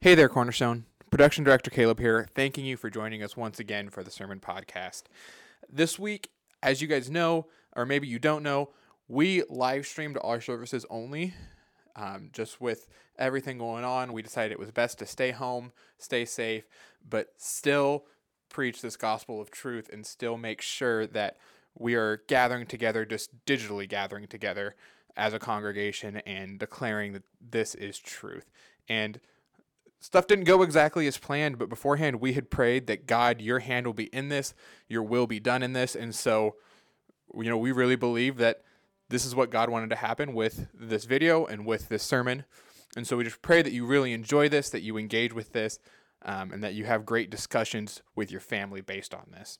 Hey there, Cornerstone. Production Director Caleb here, thanking you for joining us once again for the Sermon Podcast. This week, as you guys know, or maybe you don't know, we live streamed our services only. Um, just with everything going on, we decided it was best to stay home, stay safe, but still preach this gospel of truth and still make sure that we are gathering together, just digitally gathering together as a congregation and declaring that this is truth. And stuff didn't go exactly as planned, but beforehand we had prayed that God, your hand will be in this, your will be done in this. And so, you know, we really believe that this is what God wanted to happen with this video and with this sermon. And so we just pray that you really enjoy this, that you engage with this, um, and that you have great discussions with your family based on this.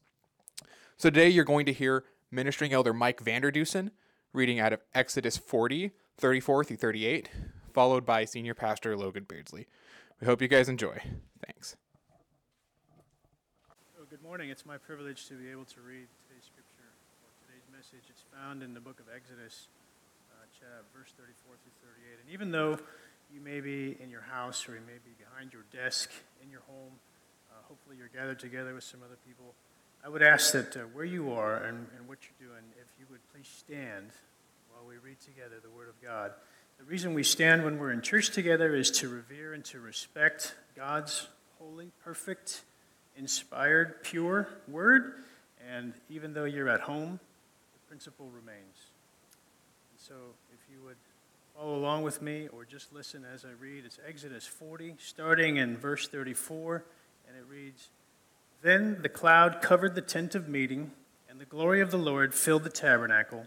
So today you're going to hear ministering elder Mike Vanderdusen reading out of Exodus 40, 34 through 38, followed by senior pastor Logan Beardsley. We hope you guys enjoy. Thanks. Oh, good morning. It's my privilege to be able to read today's scripture or today's message. It's found in the book of Exodus, uh, verse 34 through 38. And even though you may be in your house or you may be behind your desk in your home, uh, hopefully you're gathered together with some other people. I would ask that uh, where you are and, and what you're doing, if you would please stand while we read together the Word of God. The reason we stand when we're in church together is to revere and to respect God's holy, perfect, inspired, pure word. And even though you're at home, the principle remains. And so if you would follow along with me or just listen as I read, it's Exodus 40, starting in verse 34, and it reads Then the cloud covered the tent of meeting, and the glory of the Lord filled the tabernacle.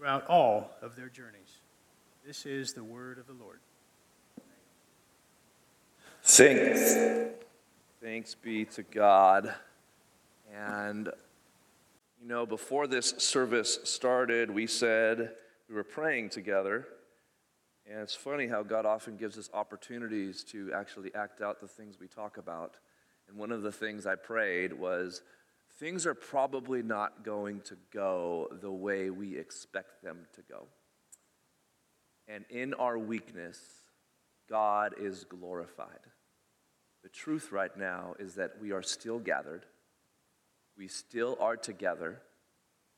throughout all of their journeys. This is the word of the Lord. Thanks. Thanks be to God. And, you know, before this service started, we said we were praying together. And it's funny how God often gives us opportunities to actually act out the things we talk about. And one of the things I prayed was, things are probably not going to go the way we expect them to go. And in our weakness, God is glorified. The truth right now is that we are still gathered, we still are together,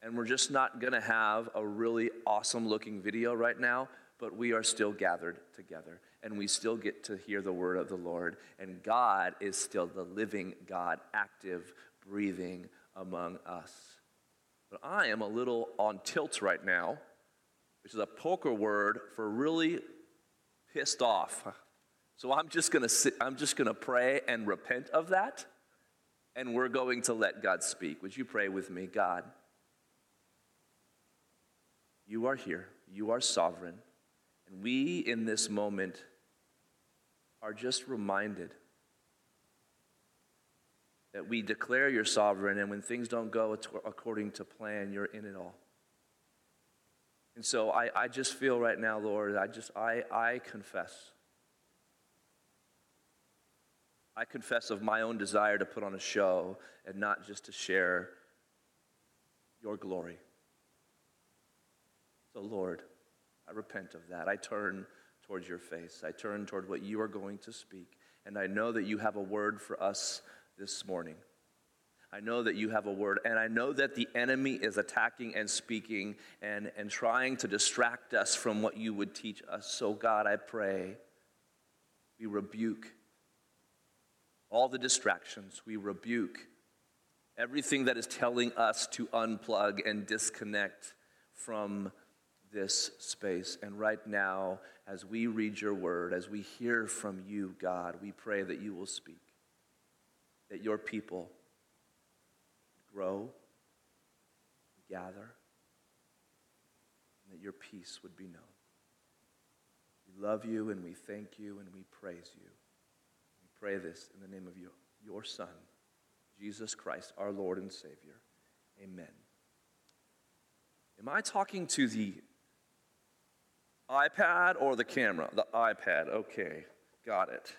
and we're just not going to have a really awesome looking video right now, but we are still gathered together and we still get to hear the word of the Lord. And God is still the living God, active, breathing among us. But I am a little on tilt right now, which is a poker word for really pissed off. So I'm just gonna sit, I'm just gonna pray and repent of that, and we're going to let God speak. Would you pray with me, God? You are here, you are sovereign, and we in this moment are just reminded that we declare you're sovereign, and when things don't go according to plan, you're in it all. And so I, I just feel right now, Lord, I just, I, I confess. I confess of my own desire to put on a show and not just to share your glory. So, Lord, I repent of that. I turn towards your face. I turn toward what you are going to speak. And I know that you have a word for us this morning. I know that you have a word, and I know that the enemy is attacking and speaking and, and trying to distract us from what you would teach us. So, God, I pray we rebuke all the distractions, we rebuke everything that is telling us to unplug and disconnect from this space. And right now, as we read your word, as we hear from you, God, we pray that you will speak that your people grow, gather, and that your peace would be known. We love you and we thank you and we praise you. We pray this in the name of your, your Son, Jesus Christ, our Lord and Savior. Amen. Am I talking to the iPad or the camera? The iPad. Okay, got it.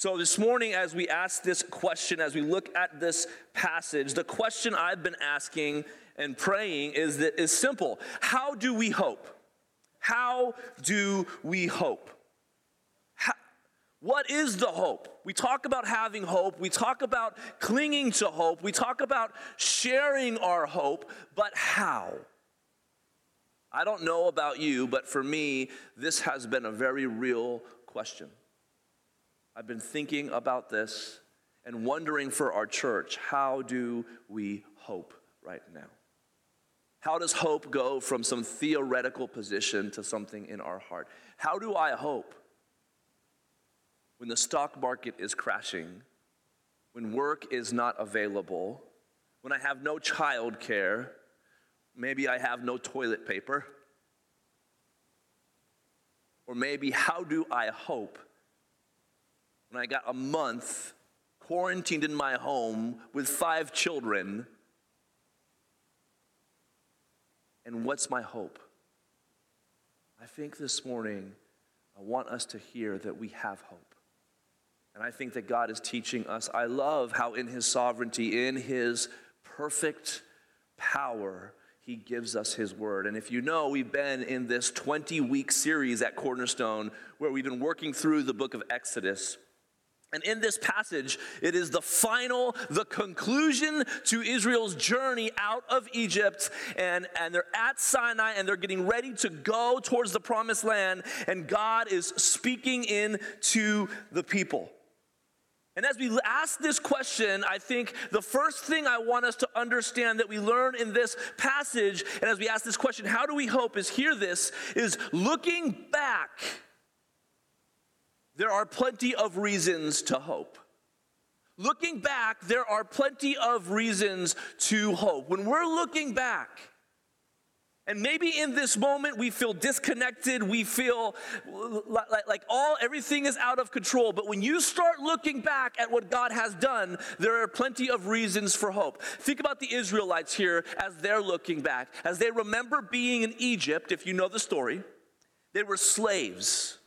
So, this morning, as we ask this question, as we look at this passage, the question I've been asking and praying is that is simple. How do we hope? How do we hope? What is the hope? We talk about having hope. We talk about clinging to hope. We talk about sharing our hope, but how? I don't know about you, but for me, this has been a very real question. I've been thinking about this and wondering for our church how do we hope right now? How does hope go from some theoretical position to something in our heart? How do I hope when the stock market is crashing, when work is not available, when I have no child care, maybe I have no toilet paper? Or maybe, how do I hope when I got a month quarantined in my home with five children? And what's my hope? I think this morning, I want us to hear that we have hope. And I think that God is teaching us. I love how, in His sovereignty, in His perfect power, He gives us His word. And if you know, we've been in this 20 week series at Cornerstone where we've been working through the book of Exodus. And in this passage, it is the final, the conclusion to Israel's journey out of Egypt. And, and they're at Sinai and they're getting ready to go towards the promised land. And God is speaking in to the people. And as we ask this question, I think the first thing I want us to understand that we learn in this passage, and as we ask this question, how do we hope, is hear this, is looking back there are plenty of reasons to hope. Looking back, there are plenty of reasons to hope. When we're looking back, and maybe in this moment we feel disconnected, we feel like, all everything is out of control. But when you start looking back at what God has done, there are plenty of reasons for hope. Think about the Israelites here as they're looking back, as they remember being in Egypt, if you know the story, they were slaves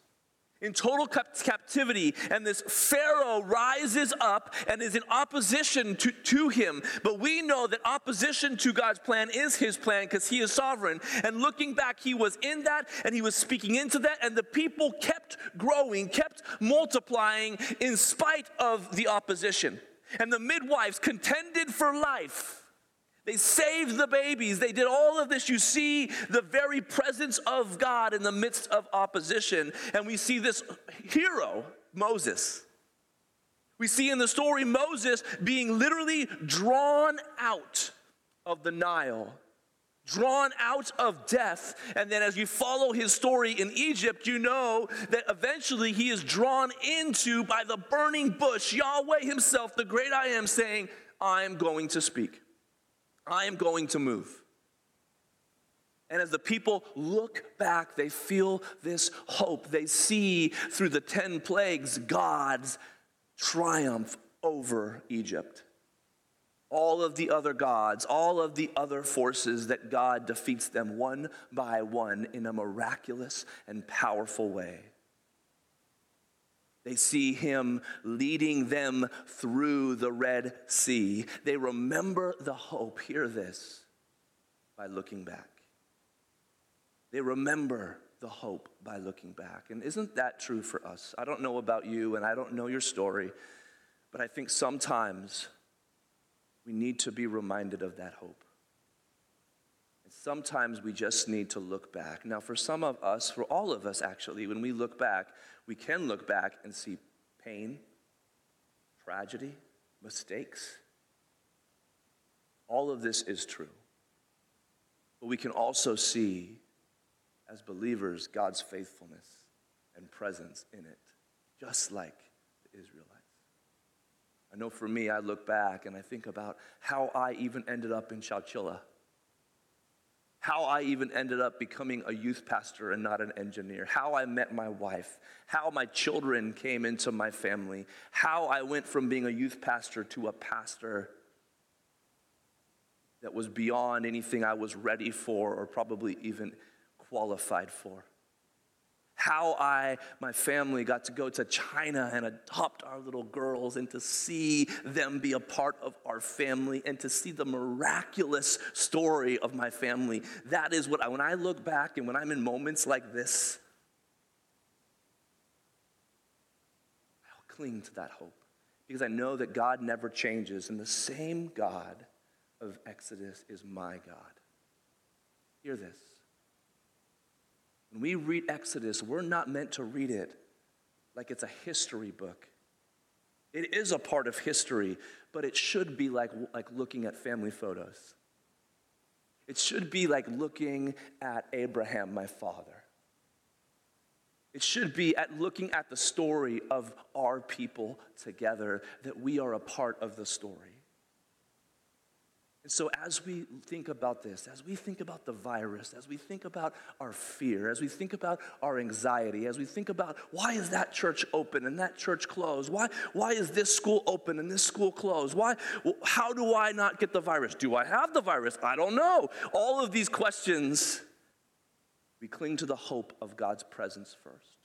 in total captivity, and this Pharaoh rises up and is in opposition to, to him. But we know that opposition to God's plan is his plan because he is sovereign. And looking back, he was in that and he was speaking into that, and the people kept growing, kept multiplying in spite of the opposition. And the midwives contended for life they saved the babies. They did all of this. You see the very presence of God in the midst of opposition. And we see this hero, Moses. We see in the story Moses being literally drawn out of the Nile, drawn out of death. And then as you follow his story in Egypt, you know that eventually he is drawn into by the burning bush, Yahweh himself, the great I am, saying, I am going to speak. I am going to move. And as the people look back, they feel this hope. They see through the 10 plagues God's triumph over Egypt. All of the other gods, all of the other forces that God defeats them one by one in a miraculous and powerful way. They see him leading them through the Red Sea. They remember the hope, hear this, by looking back. They remember the hope by looking back. And isn't that true for us? I don't know about you and I don't know your story, but I think sometimes we need to be reminded of that hope. And sometimes we just need to look back. Now, for some of us, for all of us actually, when we look back, we can look back and see pain, tragedy, mistakes. All of this is true. But we can also see, as believers, God's faithfulness and presence in it, just like the Israelites. I know for me, I look back and I think about how I even ended up in Chowchilla how I even ended up becoming a youth pastor and not an engineer, how I met my wife, how my children came into my family, how I went from being a youth pastor to a pastor that was beyond anything I was ready for or probably even qualified for how I, my family, got to go to China and adopt our little girls and to see them be a part of our family and to see the miraculous story of my family. That is what I, when I look back and when I'm in moments like this, I'll cling to that hope because I know that God never changes and the same God of Exodus is my God. Hear this. When we read Exodus, we're not meant to read it like it's a history book. It is a part of history, but it should be like, like looking at family photos. It should be like looking at Abraham, my father. It should be at looking at the story of our people together, that we are a part of the story. And so, as we think about this, as we think about the virus, as we think about our fear, as we think about our anxiety, as we think about why is that church open and that church closed? Why, why is this school open and this school closed? Why, how do I not get the virus? Do I have the virus? I don't know. All of these questions, we cling to the hope of God's presence first.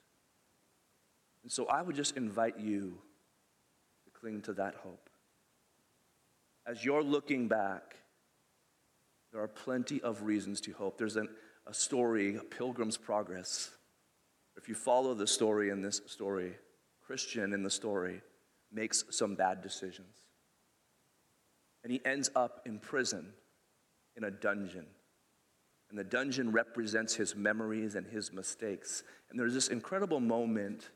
And so, I would just invite you to cling to that hope as you're looking back, there are plenty of reasons to hope. There's an, a story, a pilgrim's progress. If you follow the story in this story, Christian in the story makes some bad decisions. And he ends up in prison, in a dungeon. And the dungeon represents his memories and his mistakes. And there's this incredible moment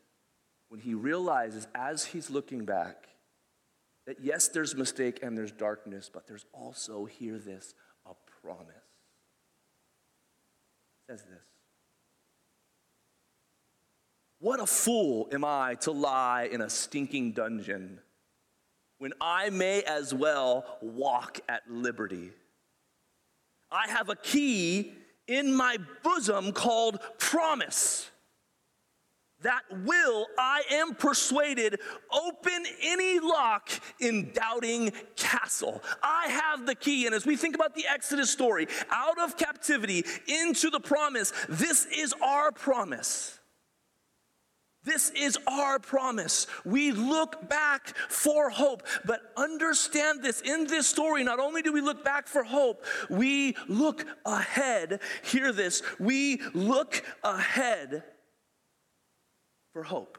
when he realizes, as he's looking back, that yes, there's mistake and there's darkness, but there's also, hear this, a promise. It says this. What a fool am I to lie in a stinking dungeon when I may as well walk at liberty. I have a key in my bosom called promise that will, I am persuaded, open any lock in doubting castle. I have the key. And as we think about the Exodus story, out of captivity into the promise, this is our promise. This is our promise. We look back for hope. But understand this in this story, not only do we look back for hope, we look ahead. Hear this. We look ahead for hope.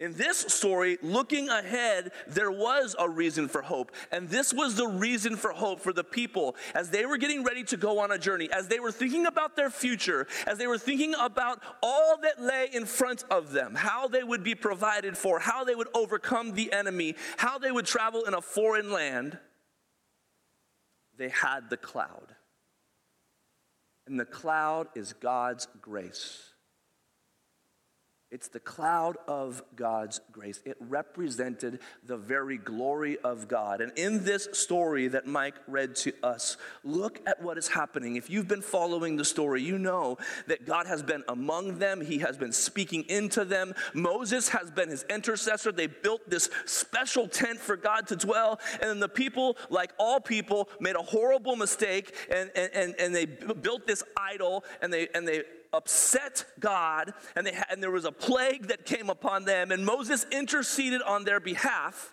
In this story, looking ahead, there was a reason for hope. And this was the reason for hope for the people as they were getting ready to go on a journey, as they were thinking about their future, as they were thinking about all that lay in front of them, how they would be provided for, how they would overcome the enemy, how they would travel in a foreign land. They had the cloud. And the cloud is God's grace. It's the cloud of God's grace. It represented the very glory of God. And in this story that Mike read to us, look at what is happening. If you've been following the story, you know that God has been among them, He has been speaking into them. Moses has been his intercessor. They built this special tent for God to dwell. And then the people, like all people, made a horrible mistake and, and, and, and they built this idol and they, and they upset God, and, they and there was a plague that came upon them, and Moses interceded on their behalf.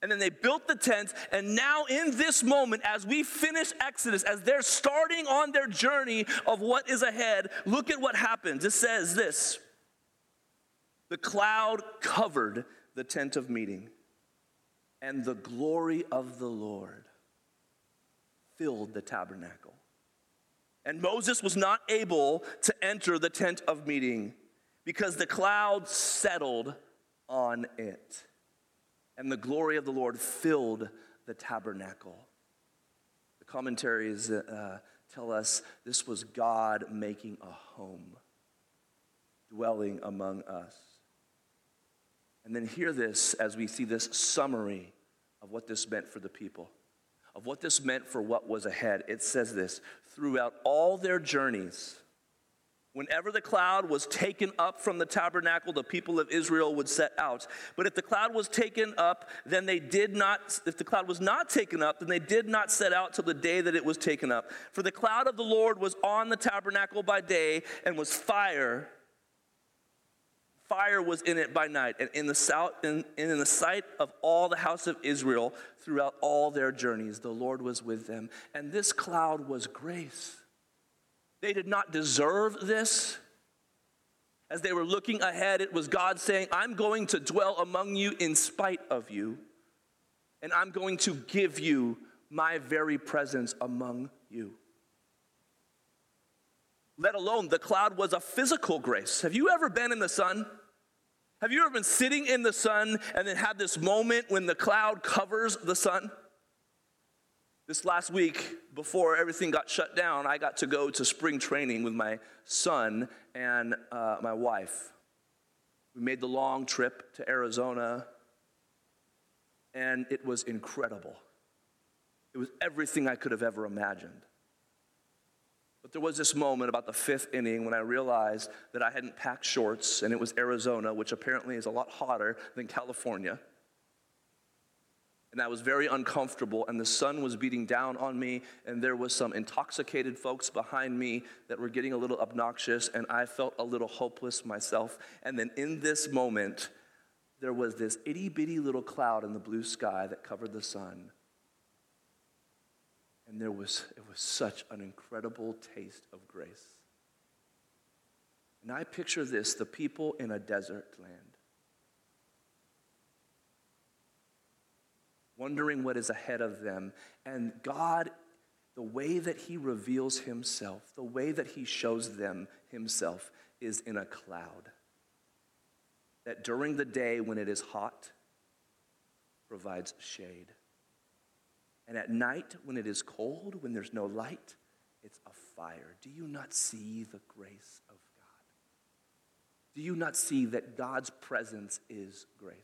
And then they built the tent, and now in this moment, as we finish Exodus, as they're starting on their journey of what is ahead, look at what happens. It says this The cloud covered the tent of meeting, and the glory of the Lord filled the tabernacle. And Moses was not able to enter the tent of meeting because the cloud settled on it. And the glory of the Lord filled the tabernacle. The commentaries uh, tell us this was God making a home, dwelling among us. And then hear this as we see this summary of what this meant for the people. of what this meant for what was ahead. It says this throughout all their journeys, Whenever the cloud was taken up from the tabernacle, the people of Israel would set out. But if the cloud was taken up, then they did not, if the cloud was not taken up, then they did not set out till the day that it was taken up. For the cloud of the Lord was on the tabernacle by day and was fire. Fire was in it by night, and in the, south, in, in the sight of all the house of Israel throughout all their journeys, the Lord was with them. And this cloud was grace. They did not deserve this. As they were looking ahead, it was God saying, I'm going to dwell among you in spite of you, and I'm going to give you my very presence among you. Let alone the cloud was a physical grace. Have you ever been in the sun? Have you ever been sitting in the sun and then had this moment when the cloud covers the sun? This last week, before everything got shut down, I got to go to spring training with my son and uh, my wife. We made the long trip to Arizona, and it was incredible. It was everything I could have ever imagined. But there was this moment about the fifth inning when I realized that I hadn't packed shorts, and it was Arizona, which apparently is a lot hotter than California and I was very uncomfortable, and the sun was beating down on me, and there was some intoxicated folks behind me that were getting a little obnoxious, and I felt a little hopeless myself. And then in this moment, there was this itty bitty little cloud in the blue sky that covered the sun. And there was, it was such an incredible taste of grace. And I picture this the people in a desert land wondering what is ahead of them. And God, the way that He reveals Himself, the way that He shows them Himself, is in a cloud. That during the day when it is hot, provides shade. And at night when it is cold, when there's no light, it's a fire. Do you not see the grace of God? Do you not see that God's presence is grace?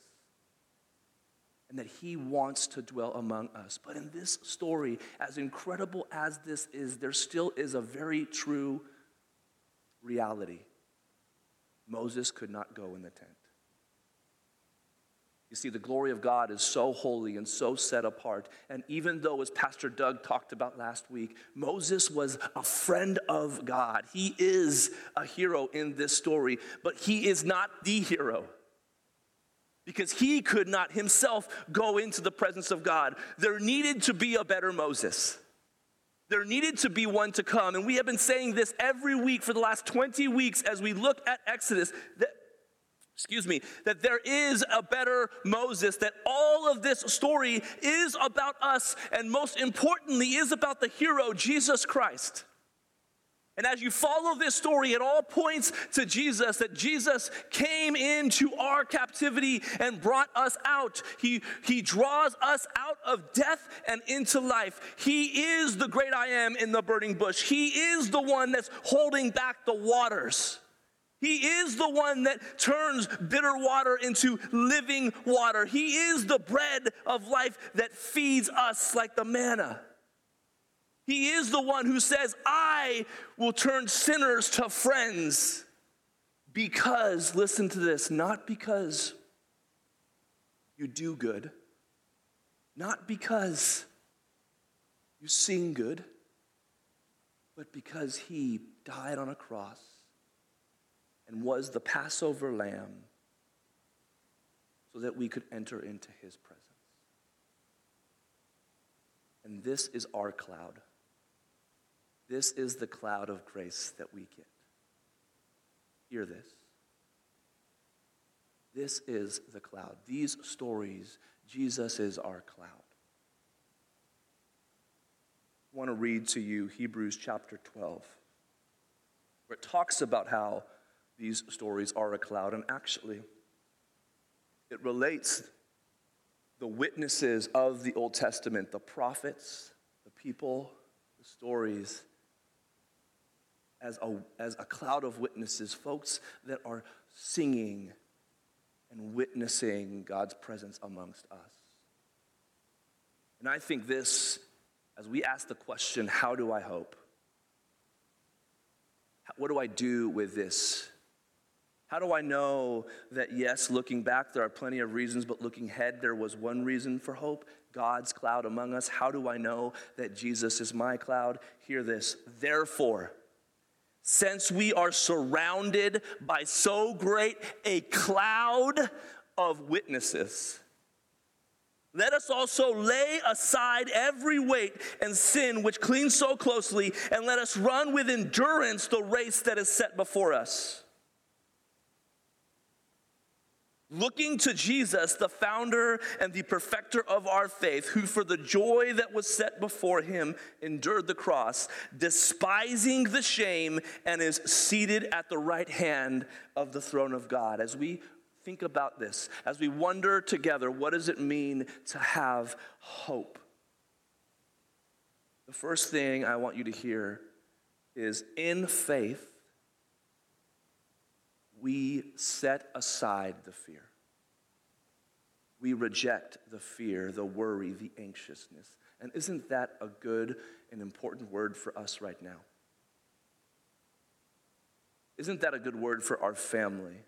and that He wants to dwell among us. But in this story, as incredible as this is, there still is a very true reality. Moses could not go in the tent. You see, the glory of God is so holy and so set apart. And even though, as Pastor Doug talked about last week, Moses was a friend of God, he is a hero in this story, but he is not the hero because he could not himself go into the presence of God. There needed to be a better Moses. There needed to be one to come. And we have been saying this every week for the last 20 weeks as we look at Exodus that, excuse me, that there is a better Moses, that all of this story is about us, and most importantly, is about the hero, Jesus Christ. And as you follow this story, it all points to Jesus, that Jesus came into our captivity and brought us out. He, he draws us out of death and into life. He is the great I am in the burning bush. He is the one that's holding back the waters. He is the one that turns bitter water into living water. He is the bread of life that feeds us like the manna. He is the one who says, I will turn sinners to friends. Because, listen to this, not because you do good, not because you sing good, but because he died on a cross and was the Passover lamb so that we could enter into his presence. And this is our cloud. This is the cloud of grace that we get. Hear this. This is the cloud. These stories, Jesus is our cloud. I want to read to you Hebrews chapter 12, where it talks about how these stories are a cloud, and actually, it relates the witnesses of the Old Testament, the prophets, the people, the stories as a, as a cloud of witnesses, folks that are singing and witnessing God's presence amongst us. And I think this as we ask the question, How do I hope? What do I do with this? How do I know that, yes, looking back, there are plenty of reasons, but looking ahead, there was one reason for hope God's cloud among us? How do I know that Jesus is my cloud? Hear this. Therefore, since we are surrounded by so great a cloud of witnesses, let us also lay aside every weight and sin which clings so closely, and let us run with endurance the race that is set before us. Looking to Jesus, the founder and the perfecter of our faith, who for the joy that was set before him endured the cross, despising the shame, and is seated at the right hand of the throne of God. As we think about this, as we wonder together, what does it mean to have hope? The first thing I want you to hear is in faith, we set aside the fear. We reject the fear, the worry, the anxiousness. And isn't that a good and important word for us right now? Isn't that a good word for our family?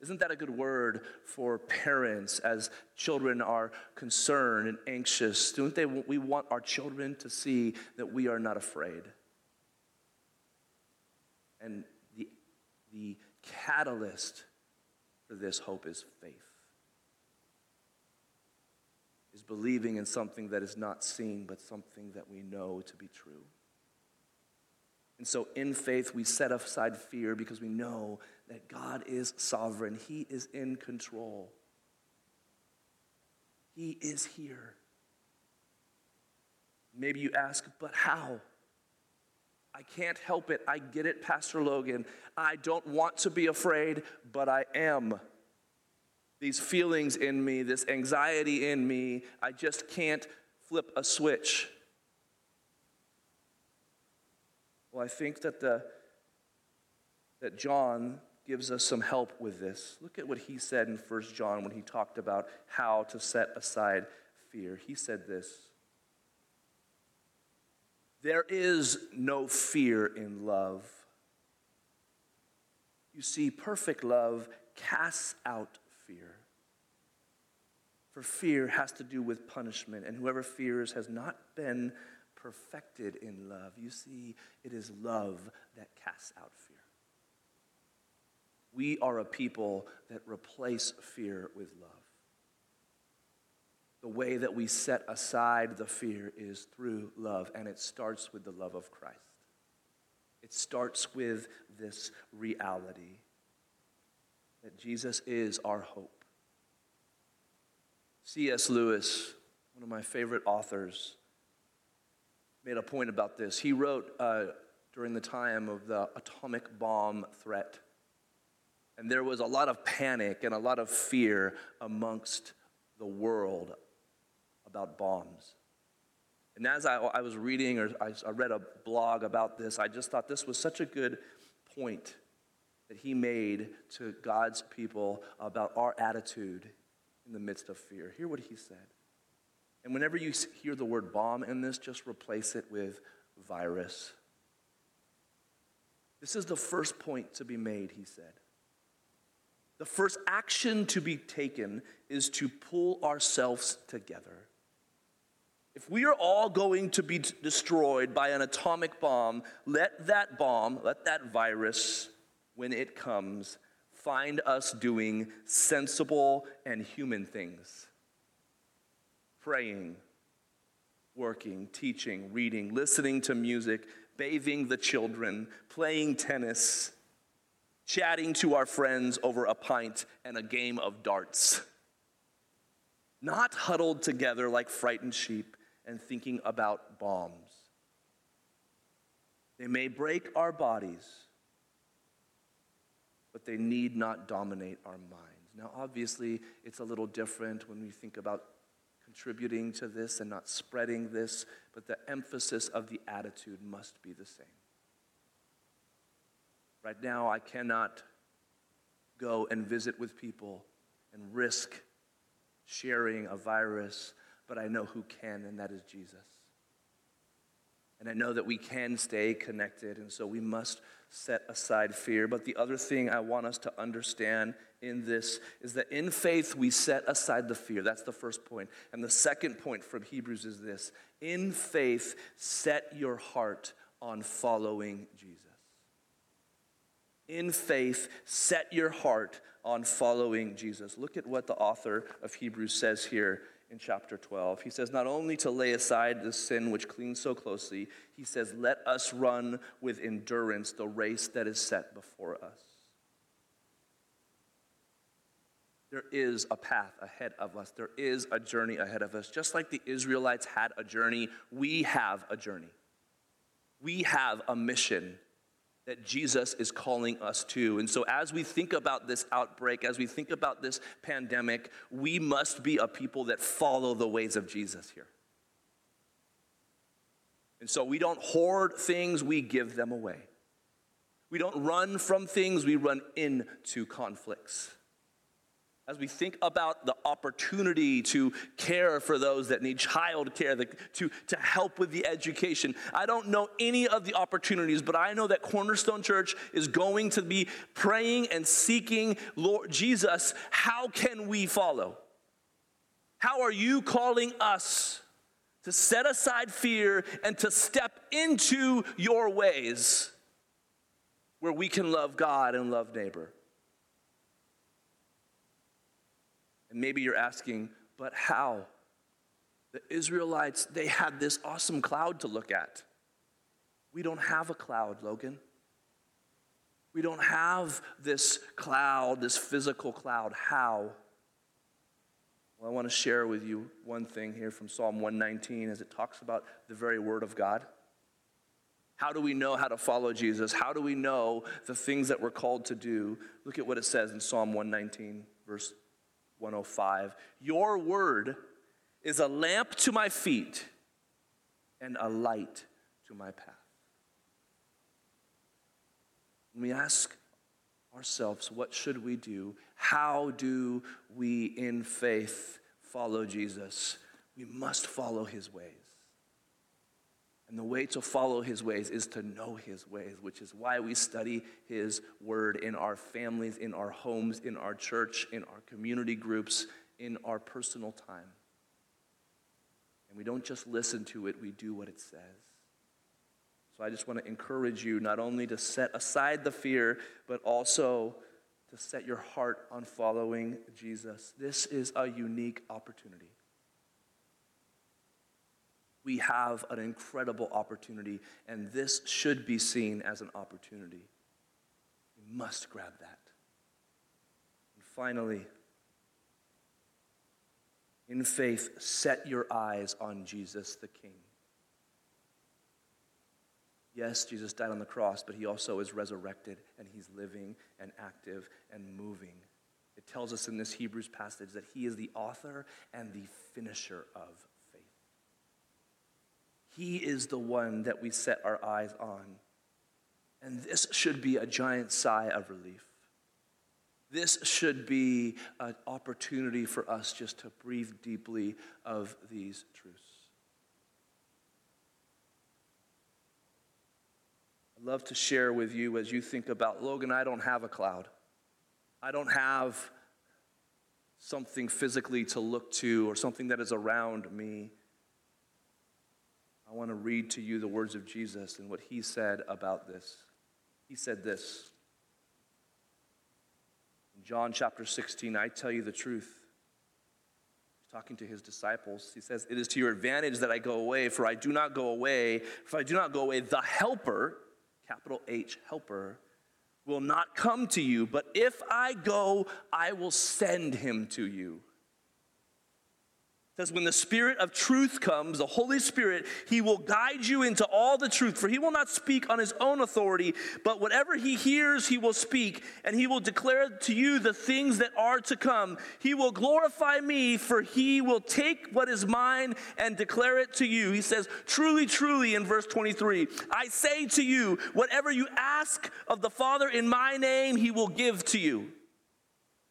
Isn't that a good word for parents as children are concerned and anxious? Don't they, we want our children to see that we are not afraid. And the, the catalyst for this hope is faith. Is believing in something that is not seen, but something that we know to be true. And so, in faith, we set aside fear because we know that God is sovereign, He is in control, He is here. Maybe you ask, but how? I can't help it. I get it, Pastor Logan. I don't want to be afraid, but I am. These feelings in me, this anxiety in me, I just can't flip a switch. Well, I think that, the, that John gives us some help with this. Look at what he said in 1 John when he talked about how to set aside fear. He said this There is no fear in love. You see, perfect love casts out fear. For fear has to do with punishment, and whoever fears has not been perfected in love. You see, it is love that casts out fear. We are a people that replace fear with love. The way that we set aside the fear is through love, and it starts with the love of Christ. It starts with this reality that Jesus is our hope. C.S. Lewis, one of my favorite authors, made a point about this. He wrote uh, during the time of the atomic bomb threat and there was a lot of panic and a lot of fear amongst the world about bombs. And as I, I was reading or I, I read a blog about this, I just thought this was such a good point that he made to God's people about our attitude in the midst of fear. Hear what he said. And whenever you hear the word bomb in this, just replace it with virus. This is the first point to be made, he said. The first action to be taken is to pull ourselves together. If we are all going to be destroyed by an atomic bomb, let that bomb, let that virus, when it comes, find us doing sensible and human things. Praying, working, teaching, reading, listening to music, bathing the children, playing tennis, chatting to our friends over a pint and a game of darts. Not huddled together like frightened sheep and thinking about bombs. They may break our bodies, but they need not dominate our minds. Now, obviously, it's a little different when we think about contributing to this and not spreading this, but the emphasis of the attitude must be the same. Right now, I cannot go and visit with people and risk sharing a virus, but I know who can, and that is Jesus. And I know that we can stay connected, and so we must set aside fear. But the other thing I want us to understand in this is that in faith we set aside the fear. That's the first point. And the second point from Hebrews is this in faith, set your heart on following Jesus. In faith, set your heart on following Jesus. Look at what the author of Hebrews says here in chapter 12. He says, Not only to lay aside the sin which clings so closely, he says, Let us run with endurance the race that is set before us. There is a path ahead of us. There is a journey ahead of us. Just like the Israelites had a journey, we have a journey. We have a mission that Jesus is calling us to. And so, as we think about this outbreak, as we think about this pandemic, we must be a people that follow the ways of Jesus here. And so, we don't hoard things, we give them away. We don't run from things, we run into conflicts as we think about the opportunity to care for those that need child care, to, to help with the education. I don't know any of the opportunities, but I know that Cornerstone Church is going to be praying and seeking Lord Jesus. How can we follow? How are you calling us to set aside fear and to step into your ways where we can love God and love neighbor? And maybe you're asking, but how? The Israelites, they had this awesome cloud to look at. We don't have a cloud, Logan. We don't have this cloud, this physical cloud. How? Well, I want to share with you one thing here from Psalm 119 as it talks about the very word of God. How do we know how to follow Jesus? How do we know the things that we're called to do? Look at what it says in Psalm 119, verse 105. Your word is a lamp to my feet and a light to my path. When we ask ourselves, what should we do? How do we, in faith, follow Jesus? We must follow his ways. And the way to follow his ways is to know his ways, which is why we study his word in our families, in our homes, in our church, in our community groups, in our personal time. And we don't just listen to it, we do what it says. So I just want to encourage you not only to set aside the fear, but also to set your heart on following Jesus. This is a unique opportunity we have an incredible opportunity, and this should be seen as an opportunity. We must grab that. And finally, in faith, set your eyes on Jesus the King. Yes, Jesus died on the cross, but he also is resurrected and he's living and active and moving. It tells us in this Hebrews passage that he is the author and the finisher of he is the one that we set our eyes on. And this should be a giant sigh of relief. This should be an opportunity for us just to breathe deeply of these truths. I'd love to share with you as you think about Logan, I don't have a cloud. I don't have something physically to look to or something that is around me. I want to read to you the words of Jesus and what he said about this. He said this in John chapter 16 I tell you the truth. He's talking to his disciples. He says, It is to your advantage that I go away, for I do not go away. If I do not go away, the helper, capital H, helper, will not come to you, but if I go, I will send him to you says, When the Spirit of truth comes, the Holy Spirit, he will guide you into all the truth. For he will not speak on his own authority, but whatever he hears, he will speak, and he will declare to you the things that are to come. He will glorify me, for he will take what is mine and declare it to you. He says, Truly, truly, in verse 23, I say to you, whatever you ask of the Father in my name, he will give to you.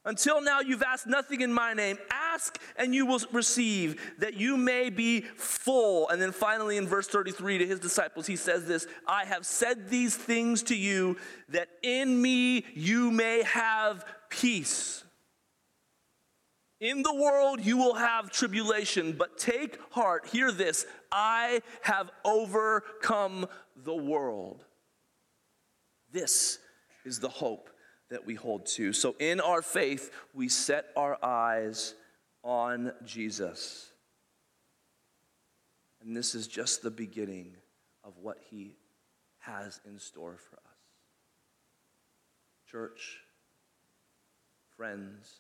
Until now, you've asked nothing in my name. Ask and you will receive, that you may be full. And then finally, in verse 33 to his disciples, he says this I have said these things to you, that in me you may have peace. In the world you will have tribulation, but take heart. Hear this I have overcome the world. This is the hope that we hold to. So, in our faith, we set our eyes on Jesus. And this is just the beginning of what he has in store for us. Church, friends,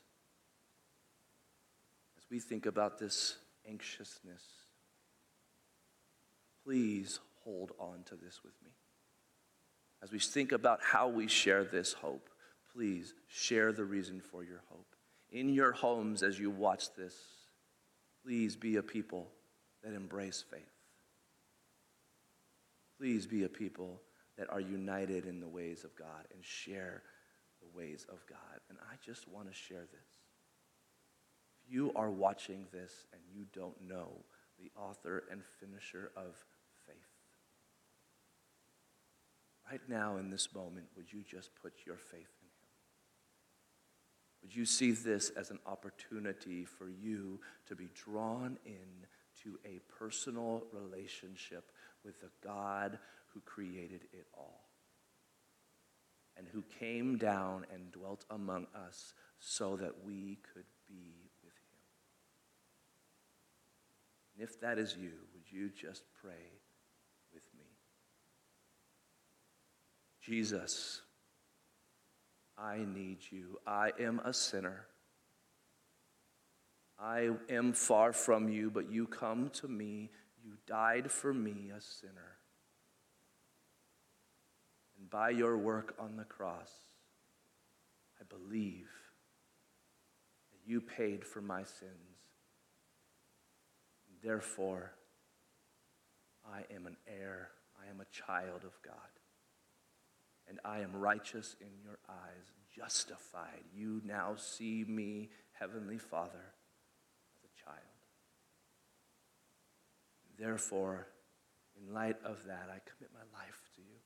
as we think about this anxiousness, please hold on to this with me. As we think about how we share this hope, please share the reason for your hope. In your homes, as you watch this, please be a people that embrace faith. Please be a people that are united in the ways of God and share the ways of God. And I just want to share this. If you are watching this and you don't know the author and finisher of faith, right now in this moment, would you just put your faith? Would you see this as an opportunity for you to be drawn in to a personal relationship with the God who created it all and who came down and dwelt among us so that we could be with him? And if that is you, would you just pray with me? Jesus, I need you. I am a sinner. I am far from you, but you come to me. You died for me, a sinner. And by your work on the cross, I believe that you paid for my sins. Therefore, I am an heir. I am a child of God and I am righteous in your eyes, justified. You now see me, Heavenly Father, as a child. Therefore, in light of that, I commit my life to you.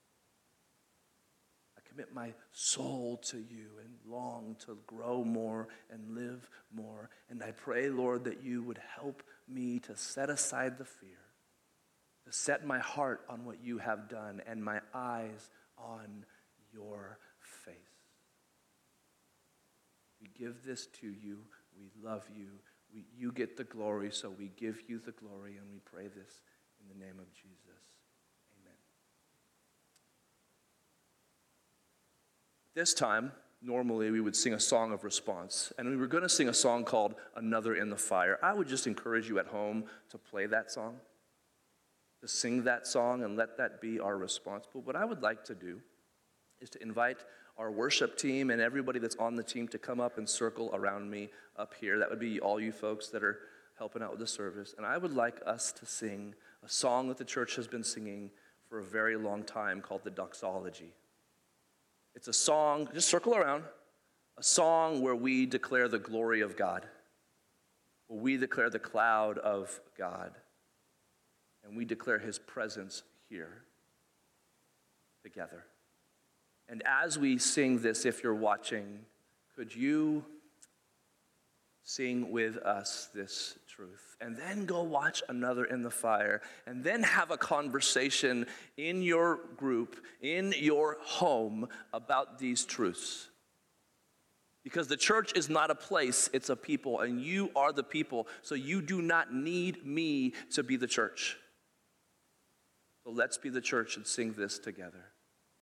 I commit my soul to you and long to grow more and live more. And I pray, Lord, that you would help me to set aside the fear, to set my heart on what you have done and my eyes on your face. We give this to you. We love you. We, you get the glory, so we give you the glory, and we pray this in the name of Jesus. Amen. This time, normally we would sing a song of response, and we were going to sing a song called Another in the Fire. I would just encourage you at home to play that song, to sing that song, and let that be our response. But what I would like to do is to invite our worship team and everybody that's on the team to come up and circle around me up here. That would be all you folks that are helping out with the service. And I would like us to sing a song that the church has been singing for a very long time called the Doxology. It's a song, just circle around, a song where we declare the glory of God, where we declare the cloud of God, and we declare his presence here together. And as we sing this, if you're watching, could you sing with us this truth? And then go watch another in the fire, and then have a conversation in your group, in your home about these truths. Because the church is not a place, it's a people, and you are the people, so you do not need me to be the church. So let's be the church and sing this together.